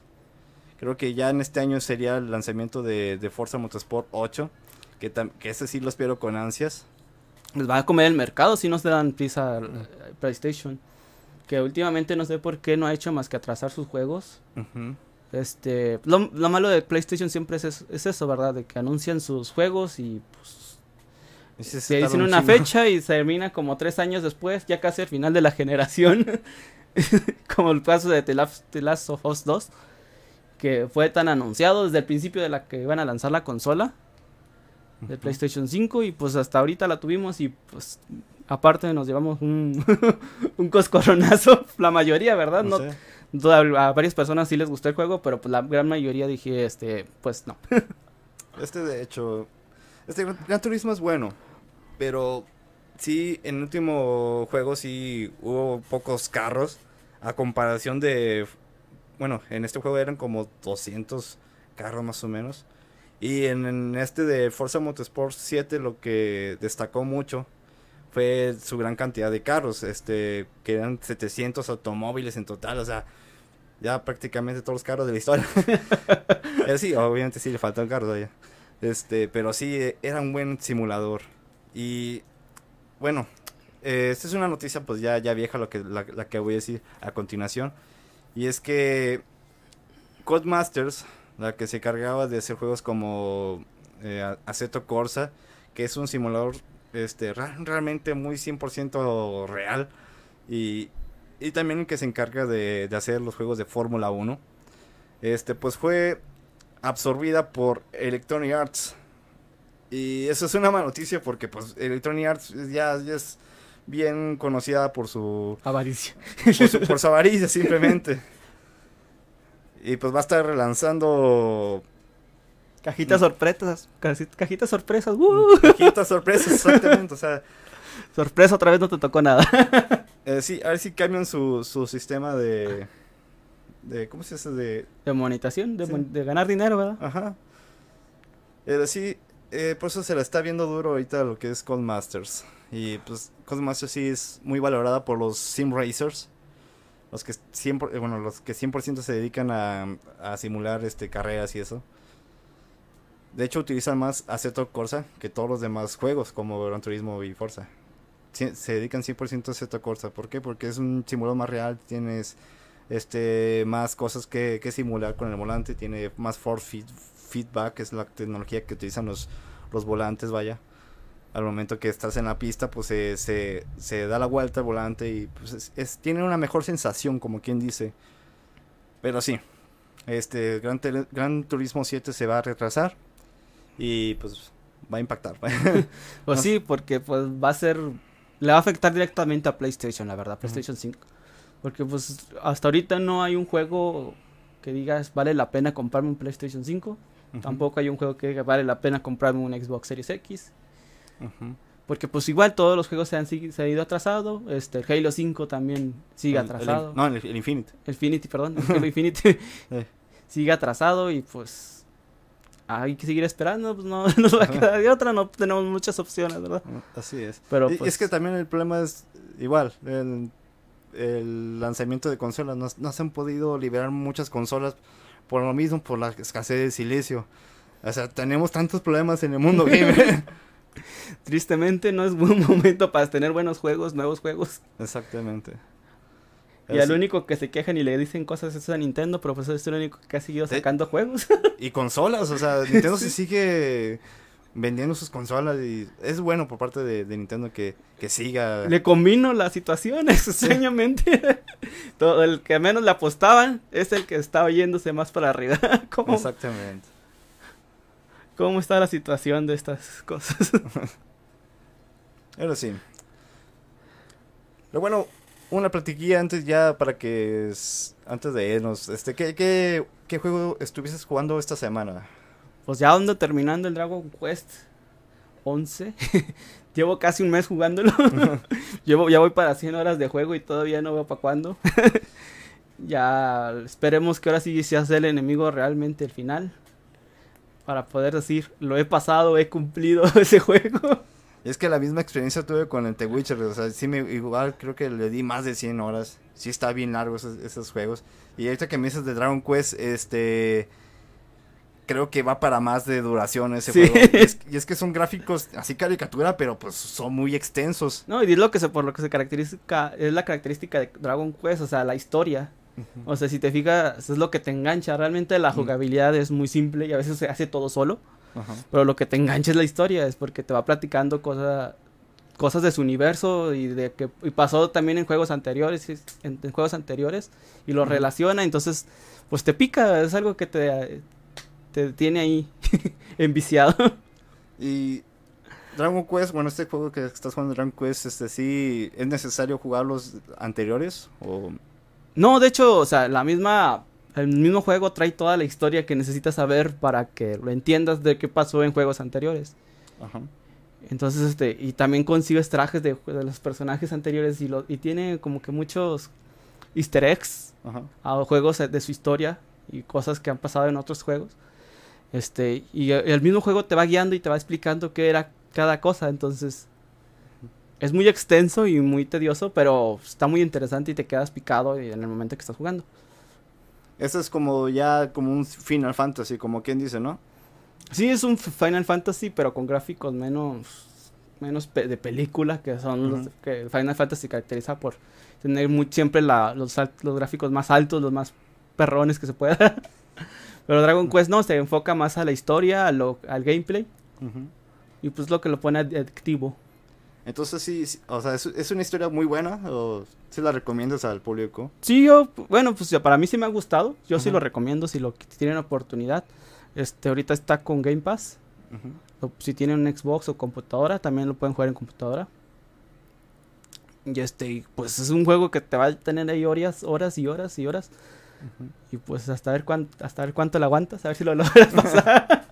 Speaker 1: Creo que ya en este año sería el lanzamiento de, de Forza Motorsport 8, que, que ese sí lo espero con ansias.
Speaker 2: Les va a comer el mercado si no se dan prisa al PlayStation. Que últimamente no sé por qué no ha hecho más que atrasar sus juegos.
Speaker 1: Ujú.
Speaker 2: Este, lo, lo malo de PlayStation siempre es, es, es eso, ¿verdad? De que anuncian sus juegos y pues
Speaker 1: Y se
Speaker 2: dicen
Speaker 1: un
Speaker 2: una fecha y se termina como tres años después, ya casi al final de la generación. como el caso de The Last, The Last of Us 2, que fue tan anunciado desde el principio de la que iban a lanzar la consola de. PlayStation 5 y pues hasta ahorita la tuvimos y pues aparte nos llevamos un, un coscorronazo, la mayoría, ¿verdad?
Speaker 1: No
Speaker 2: No,
Speaker 1: sé.
Speaker 2: A varias personas sí les gustó el juego, pero pues la gran mayoría dije, este, pues no.
Speaker 1: Este de hecho, este Gran Turismo es bueno, pero sí, en el último juego sí hubo pocos carros a comparación de, bueno, en este juego eran como 200 carros más o menos. Y en, en este de Forza Motorsport 7 lo que destacó mucho fue su gran cantidad de carros, este, que eran 700 automóviles en total, o sea, ya prácticamente todos los carros de la historia. Sí, obviamente sí le faltó el carro ya. Este, pero sí, eh, era un buen simulador. Y bueno, eh, esta es una noticia pues ya, ya vieja lo que, la, la que voy a decir a continuación. Y es que Codemasters, la que se cargaba de hacer juegos como eh, A- Assetto Corsa, que es un simulador este, realmente muy 100% real. Y, y también que se encarga de, de hacer los juegos de Fórmula 1. Este, pues fue absorbida por Electronic Arts. Y eso es una mala noticia porque pues Electronic Arts ya, ya es bien conocida por su,
Speaker 2: Avaricia.
Speaker 1: por su, por su avaricia simplemente. Y pues va a estar relanzando
Speaker 2: Cajitas
Speaker 1: Mm.
Speaker 2: sorpresas, casi- cajitas sorpresas, ¡uh!
Speaker 1: cajitas sorpresas exactamente. O sea,
Speaker 2: sorpresa otra vez no te tocó nada.
Speaker 1: eh, sí, a ver si cambian su, su sistema de, de... ¿Cómo se dice? De,
Speaker 2: De monetización, de,
Speaker 1: Sí.
Speaker 2: mon- de ganar dinero, ¿verdad?
Speaker 1: Ajá. Eh, sí, eh, por eso se la está viendo duro ahorita lo que es Codemasters. Y pues Codemasters sí es muy valorada por los sim racers. Los que 100%, eh, bueno, los que 100% se dedican a, a simular este carreras y eso. De hecho utilizan más Assetto Corsa que todos los demás juegos como Gran Turismo y Forza. Se dedican 100% a Assetto Corsa. ¿Por qué? Porque es un simulador más real, tienes este más cosas que, que simular con el volante, tiene más force feed- feedback, es la tecnología que utilizan los, los volantes, vaya. Al momento que estás en la pista, pues se, se, se da la vuelta el volante y pues es, tiene una mejor sensación, como quien dice. Pero sí, este Gran, Gran Turismo 7 se va a retrasar y pues va a impactar.
Speaker 2: Pues sí, porque pues va a ser, le va a afectar directamente a PlayStation, la verdad, PlayStation 5. Porque pues hasta ahorita no hay un juego que digas vale la pena comprarme un PlayStation 5. Tampoco hay un juego que diga vale la pena comprarme un Xbox Series X. Porque pues igual todos los juegos se han, se han ido atrasado. Este, el Halo 5 también sigue
Speaker 1: El- el-
Speaker 2: atrasado.
Speaker 1: no, el, el Infinite.
Speaker 2: El Infinity, perdón. El Halo Infinity sigue atrasado y pues hay que seguir esperando. Pues no nos va a quedar de otra. No tenemos muchas opciones, ¿verdad?
Speaker 1: Así es.
Speaker 2: Pero
Speaker 1: Y-
Speaker 2: pues,
Speaker 1: es que también el problema es igual, el, el lanzamiento de consolas, no, no se han podido liberar muchas consolas por lo mismo, por la escasez de silicio. O sea, tenemos tantos problemas en el mundo gamer.
Speaker 2: tristemente no es buen momento para tener buenos juegos, nuevos juegos.
Speaker 1: Exactamente.
Speaker 2: Y al
Speaker 1: sí,
Speaker 2: único que se quejan y le dicen cosas es a Nintendo, pero pues es el único que ha seguido sacando juegos.
Speaker 1: Y consolas, o sea, Nintendo se sigue vendiendo sus consolas y es bueno por parte de, de Nintendo que, que siga.
Speaker 2: le combino las situaciones, extrañamente. Todo el que menos le apostaban es el que estaba yéndose más para arriba. ¿Cómo,
Speaker 1: Exactamente.
Speaker 2: ¿Cómo está la situación de estas cosas?
Speaker 1: Pero sí. Pero bueno, una platiquilla antes ya para que es- antes de irnos, este, ¿qué, qué, qué juego estuviste jugando esta semana?
Speaker 2: Pues ya ando terminando el Dragon Quest 11. Llevo casi un mes jugándolo. Llevo, ya voy para 100 horas de juego y todavía no veo para cuándo. ya esperemos que ahora sí se hace el enemigo realmente el final. para poder decir, lo he pasado, he cumplido ese juego.
Speaker 1: Es que la misma experiencia tuve con el The Witcher, o sea, sí me, igual creo que le di más de 100 horas. Sí está bien largo esos, esos juegos. Y ahorita que me dices de Dragon Quest, este creo que va para más de duración ese
Speaker 2: Sí.
Speaker 1: juego. Y es, y es que son gráficos así caricatura, pero pues son muy extensos.
Speaker 2: No, y es lo que se, por lo que se caracteriza, es la característica de Dragon Quest, o sea, la historia. O sea, si te fijas, es lo que te engancha. Realmente la jugabilidad es muy simple y a veces se hace todo solo.
Speaker 1: Ajá.
Speaker 2: Pero lo que te engancha es la historia, es porque te va platicando cosas cosas de su universo y de que y pasó también en juegos anteriores, es- en, en juegos anteriores y lo relaciona, entonces pues te pica, es algo que te te tiene ahí enviciado.
Speaker 1: Y Dragon Quest, bueno, este juego que estás jugando Dragon Quest, este sí, ¿es necesario jugar los anteriores? O...
Speaker 2: No, de hecho, o sea, la misma el mismo juego trae toda la historia que necesitas saber para que lo entiendas de qué pasó en juegos anteriores.
Speaker 1: Ajá.
Speaker 2: Entonces, este, y también consigues trajes de, de los personajes anteriores y, lo, y tiene como que muchos easter eggs
Speaker 1: Ajá.
Speaker 2: a juegos de su historia y cosas que han pasado en otros juegos. Este, y el mismo juego te va guiando y te va explicando qué era cada cosa, entonces es muy extenso y muy tedioso, pero está muy interesante y te quedas picado en el momento que estás jugando.
Speaker 1: Este es como ya como un Final Fantasy, como quien dice, ¿no?
Speaker 2: Sí, es un Final Fantasy, pero con gráficos menos menos pe- de película, que son los que Final Fantasy se caracteriza por tener muy, siempre la- los, los gráficos más altos, los más perrones que se pueda. pero Dragon Quest no, se enfoca más a la historia, a lo, al gameplay, y pues lo que lo pone adictivo.
Speaker 1: Entonces sí, sí, o sea, ¿es, es una historia muy buena o si la recomiendas al público?
Speaker 2: Sí, yo, bueno, pues ya para mí sí me ha gustado, yo sí lo recomiendo si lo si tienen oportunidad. Este, ahorita está con Game Pass. O si tienen un Xbox o computadora, también lo pueden jugar en computadora. Y este, pues es un juego que te va a tener ahí horas, horas y horas y horas. Y pues hasta ver cuánto, hasta ver cuánto le aguantas, a ver si lo logras pasar.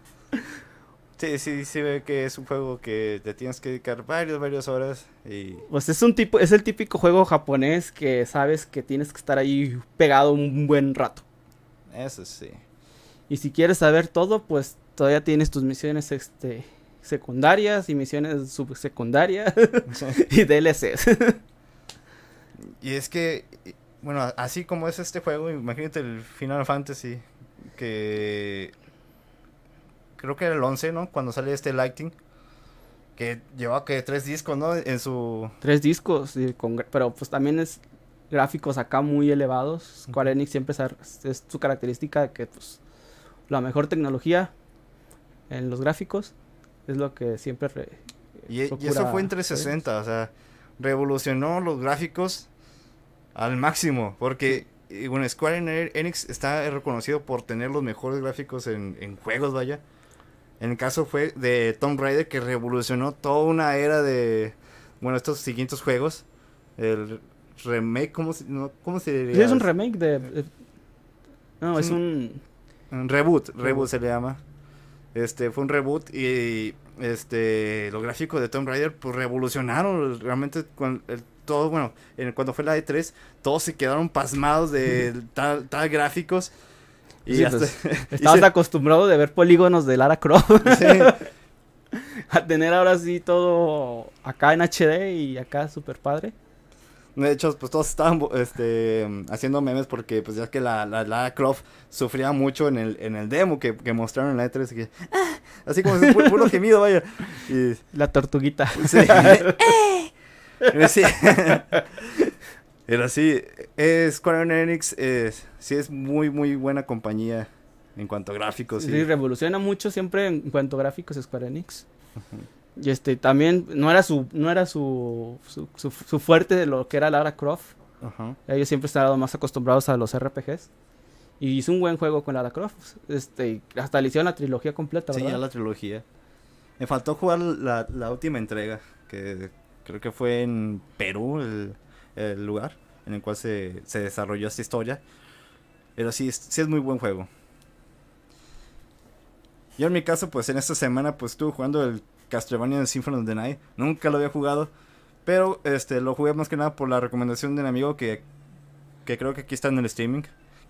Speaker 1: Sí, sí, sí ve que es un juego que te tienes que dedicar varias, varias horas y...
Speaker 2: pues es un tipo, es el típico juego japonés que sabes que tienes que estar ahí pegado un buen rato.
Speaker 1: Eso sí.
Speaker 2: Y si quieres saber todo, pues todavía tienes tus misiones este secundarias y misiones subsecundarias y DLCs.
Speaker 1: Y es que, bueno, así como es este juego, imagínate el Final Fantasy, que creo que era el 11, ¿no? Cuando sale este Lighting, que llevaba que tres discos, ¿no? En su...
Speaker 2: Tres discos, con pero pues también es gráficos acá muy elevados. Square Enix siempre es, su característica de que pues la mejor tecnología en los gráficos es lo que siempre re-
Speaker 1: Y, eso fue en
Speaker 2: Square
Speaker 1: 360, o sea, revolucionó los gráficos al máximo, porque, bueno, Square Enix está reconocido por tener los mejores gráficos en, en juegos, vaya. En el caso fue de Tomb Raider que revolucionó toda una era de, bueno, estos siguientes juegos. El remake, ¿cómo se, no, cómo se diría?
Speaker 2: Sí, es un remake de... de- no,
Speaker 1: Es
Speaker 2: es un...
Speaker 1: Un reboot, reboot,
Speaker 2: Reboot.
Speaker 1: se le llama. Este, fue un reboot y este, los gráficos de Tomb Raider pues revolucionaron realmente con el, todo, bueno, en, cuando fue la E3, todos se quedaron pasmados de tal, tal gráficos. Y
Speaker 2: Sí,
Speaker 1: hasta,
Speaker 2: pues,
Speaker 1: y
Speaker 2: Estabas
Speaker 1: se-
Speaker 2: acostumbrado de ver polígonos de Lara Croft
Speaker 1: sí,
Speaker 2: a tener ahora sí todo acá en HD y acá super padre.
Speaker 1: de hecho, pues todos estaban este, haciendo memes porque pues ya que la, la Lara Croft sufría mucho en el, en el demo que, que mostraron en la E3, que, "Ah", así como ese pu- puro gemido, vaya. Y,
Speaker 2: La tortuguita.
Speaker 1: Sí. Sí. Pero sí, eh, Square Enix eh, sí es muy, muy buena compañía en cuanto a gráficos.
Speaker 2: Sí, revoluciona mucho siempre en cuanto a gráficos Square Enix. Y este también no era su no era su, su, su, su fuerte de lo que era Lara Croft.
Speaker 1: Ajá.
Speaker 2: Ellos siempre estaban más acostumbrados a los RPGs. Y hizo un buen juego con Lara Croft. Este, hasta le hicieron la trilogía completa,
Speaker 1: Sí,
Speaker 2: ¿verdad?
Speaker 1: ya la trilogía. Me faltó jugar la, la última entrega, que creo que fue en Perú el, el lugar en el cual se, se desarrolló esta historia. Pero sí, sí es muy buen juego. Yo en mi caso, pues en esta semana, pues estuve jugando el Castlevania Symphony of the Night. Nunca lo había jugado, pero este lo jugué más que nada por la recomendación de un amigo que, que creo que aquí está en el streaming,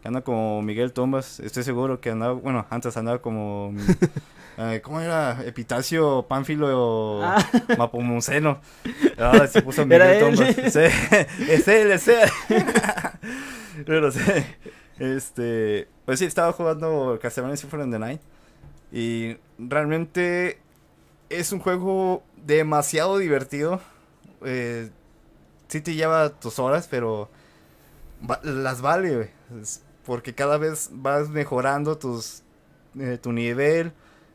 Speaker 1: que anda como Miguel Tombas. Estoy seguro que andaba, bueno, antes andaba como. eh, ¿Cómo era? Epitacio Pánfilo
Speaker 2: Ah.
Speaker 1: Mapomuceno. Ahora se puso Miguel
Speaker 2: Era él.
Speaker 1: Tombas. Sí, es él, es él. Pero sí. Este. Pues sí, estaba jugando Castlevania Symphony of the Night. Y realmente es un juego demasiado divertido. Eh, sí te lleva tus horas, pero va- las vale, güey. Porque cada vez vas mejorando tus, eh, tu nivel,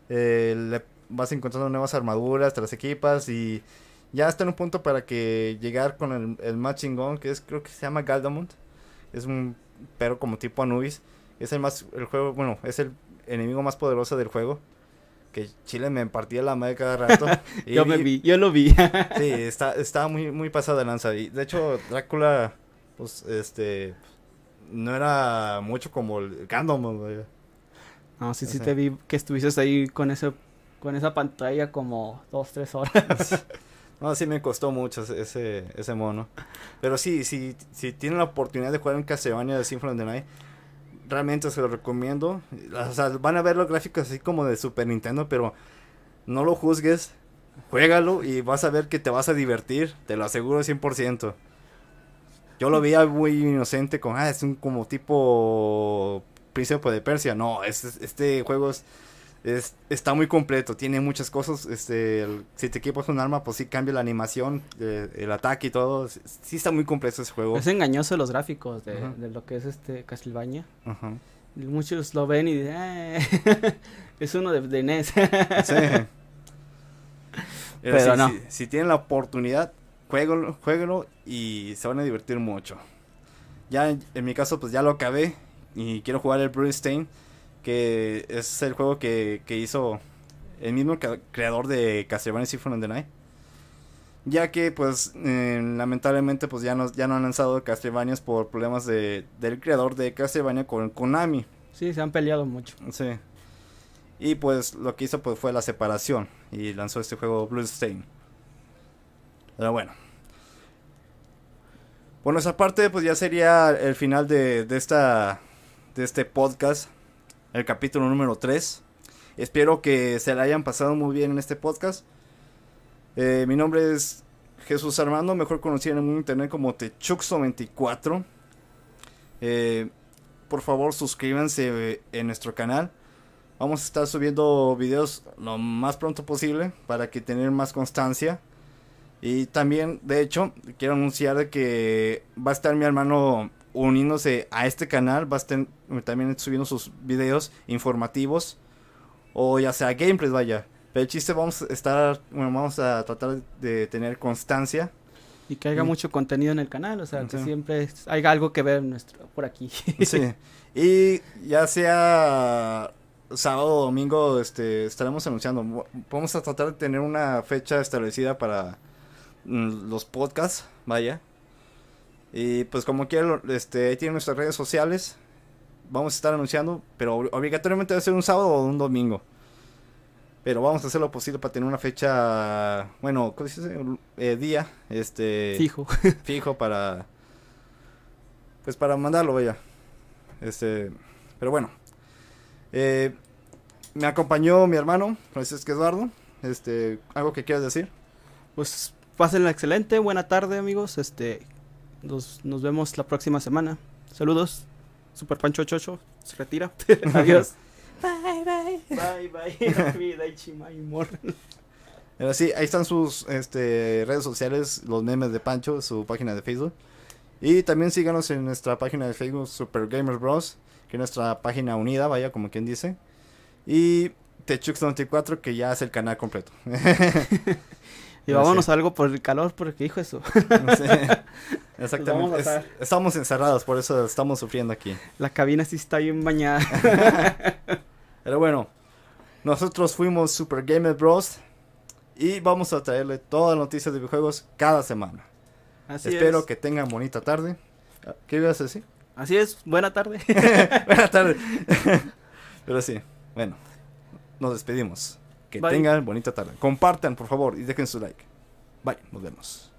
Speaker 1: eh, le- vas encontrando nuevas armaduras, te las equipas y ya está en un punto para que llegar con el, el más chingón, que es creo que se llama Galdamont. Es un pero como tipo Anubis. Es el más, el juego, bueno, es el enemigo más poderoso del juego. Que Chile me partía la madre cada rato. Y-
Speaker 2: Yo me vi, yo lo vi.
Speaker 1: Sí, está, está muy, muy pasada de lanza. Y de hecho, Drácula, pues, este, no era mucho como el güey.
Speaker 2: No, sí, sí
Speaker 1: O sea.
Speaker 2: te vi que estuviste ahí con ese con esa pantalla como dos, tres horas.
Speaker 1: No, sí me costó mucho ese- ese, mono. Pero sí, sí, si tienen la oportunidad de jugar en Castlevania de Symphony of the Night, realmente se lo recomiendo. O sea, van a ver los gráficos así como de Super Nintendo, pero no lo juzgues. Juégalo y vas a ver que te vas a divertir, te lo aseguro 100%. Yo lo veía muy inocente con, ah, es un como tipo Príncipe de Persia. No, este, este juego es, es- está muy completo, tiene muchas cosas. Este, el- si te equipas un arma, pues sí cambia la animación, eh, el ataque y todo. Sí, está muy completo ese juego.
Speaker 2: es engañoso los gráficos de, lo que es este Castlevania. Muchos lo ven y dicen, "Eh, es uno de, de NES.
Speaker 1: Sí. Pero,
Speaker 2: Pero
Speaker 1: sí,
Speaker 2: no.
Speaker 1: si, si tienen la oportunidad, jueguenlo, jueguenlo y se van a divertir mucho. Ya en, en mi caso, pues ya lo acabé y quiero jugar el Stain que es el juego que, que hizo el mismo creador de Castlevania Symphony of the Night. Ya que, pues, eh, lamentablemente, pues ya no, ya no han lanzado Castlevanias por problemas de, del creador de Castlevania con Konami.
Speaker 2: sí, se han peleado mucho.
Speaker 1: Sí. Y pues lo que hizo pues fue la separación y lanzó este juego Bluestain. Pero bueno. Por nuestra parte pues ya sería el final de, de esta de este podcast, el capítulo número 3. Espero que se la hayan pasado muy bien en este podcast. Eh, mi nombre es Jesús Armando, mejor conocido en el mundo internet como Techuxo24. Eh, por favor suscríbanse eh, en nuestro canal. Vamos a estar subiendo videos lo más pronto posible para que tener más constancia. Y también, de hecho, quiero anunciar de que va a estar mi hermano uniéndose a este canal. Va a estar también subiendo sus videos informativos. O ya sea gameplays, vaya. Pero el chiste vamos a estar, bueno, vamos a tratar de tener constancia.
Speaker 2: Y que haya mucho contenido en el canal, o sea, que siempre haya algo que ver nuestro, por aquí.
Speaker 1: Sí. Y ya sea sábado o domingo, este, estaremos anunciando. Vamos a tratar de tener una fecha establecida para los podcasts, vaya. Y pues como quiera, este, ahí tienen nuestras redes sociales. Vamos a estar anunciando, pero ob- obligatoriamente debe ser un sábado o un domingo. Pero vamos a hacer lo posible para tener una fecha, bueno, ¿cómo se dice? Eh, día, este
Speaker 2: Fijo.
Speaker 1: fijo para pues para mandarlo vaya este pero bueno eh, me acompañó mi hermano Francisco Eduardo este algo que quieras decir
Speaker 2: Pues pásenla excelente, buena tarde amigos, este, nos, nos vemos la próxima semana. Saludos, Super Pancho Chocho, se retira. Adiós. Bye, bye. Bye, bye.
Speaker 1: Pero sí ahí están sus este redes sociales los memes de Pancho su página de Facebook y también síganos en nuestra página de Facebook Super Gamers Bros que es nuestra página unida vaya como quien dice y Techux94 que ya es el canal completo
Speaker 2: Y vámonos
Speaker 1: sé.
Speaker 2: a algo por el calor, porque hijo eso. A
Speaker 1: Exactamente. Es- estamos encerrados, por eso estamos sufriendo aquí.
Speaker 2: La cabina sí está bien bañada.
Speaker 1: Pero bueno, nosotros fuimos Super Gamer Bros. Y vamos a traerle todas las noticias de videojuegos cada semana.
Speaker 2: Así
Speaker 1: Espero
Speaker 2: es.
Speaker 1: que tengan bonita tarde. ¿Qué ibas a decir?
Speaker 2: Así es, buena tarde.
Speaker 1: Buena tarde. Pero sí, bueno, nos despedimos. Que
Speaker 2: Bye.
Speaker 1: tengan bonita tarde. Compartan, por favor, y dejen su like. Bye, nos vemos.